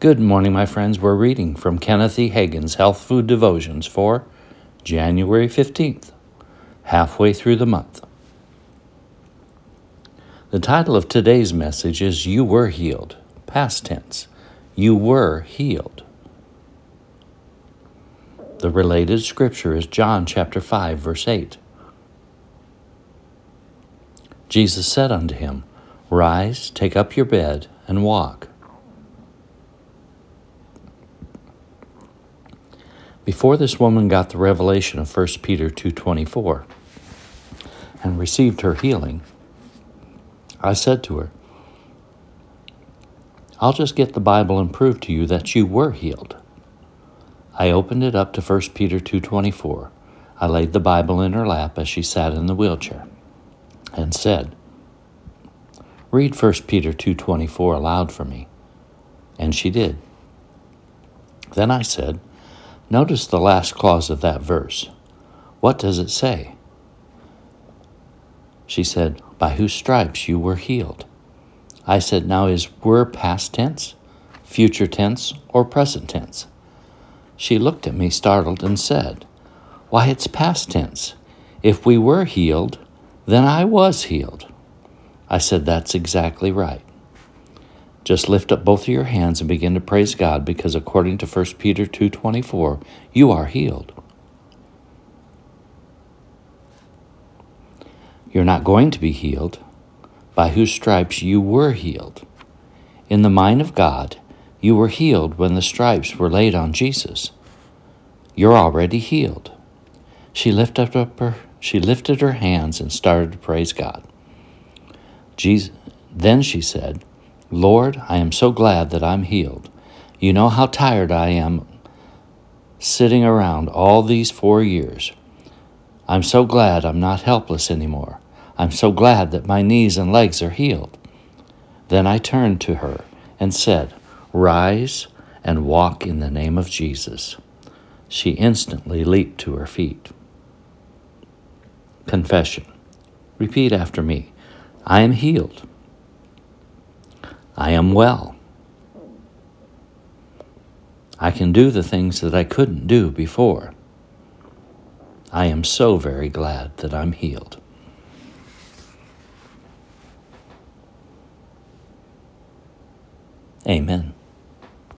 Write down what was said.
Good morning, my friends. We're reading from Kenneth E. Hagin's Health Food Devotions for January 15th, halfway through the month. The title of today's message is You Were Healed, past tense. You were healed. The related scripture is John chapter 5 verse 8. Jesus said unto him, Rise, take up your bed, and walk. Before this woman got the revelation of 1 Peter 2:24 and received her healing, I said to her, I'll just get the Bible and prove to you that you were healed. I opened it up to 1 Peter 2:24. I laid the Bible in her lap as she sat in the wheelchair and said, "Read 1 Peter 2:24 aloud for me." And she did. Then I said, Notice the last clause of that verse. What does it say? She said, By whose stripes you were healed. I said, Now is were past tense, future tense, or present tense? She looked at me startled and said, Why, it's past tense. If we were healed, then I was healed. I said, That's exactly right. Just lift up both of your hands and begin to praise God because according to 1 Peter 2:24, you are healed. You're not going to be healed by whose stripes you were healed. In the mind of God, you were healed when the stripes were laid on Jesus. You're already healed. She lifted up her she lifted her hands and started to praise God. Jesus, then she said, Lord, I am so glad that I'm healed. You know how tired I am sitting around all these four years. I'm so glad I'm not helpless anymore. I'm so glad that my knees and legs are healed. Then I turned to her and said, Rise and walk in the name of Jesus. She instantly leaped to her feet. Confession. Repeat after me I am healed. I am well. I can do the things that I couldn't do before. I am so very glad that I'm healed. Amen.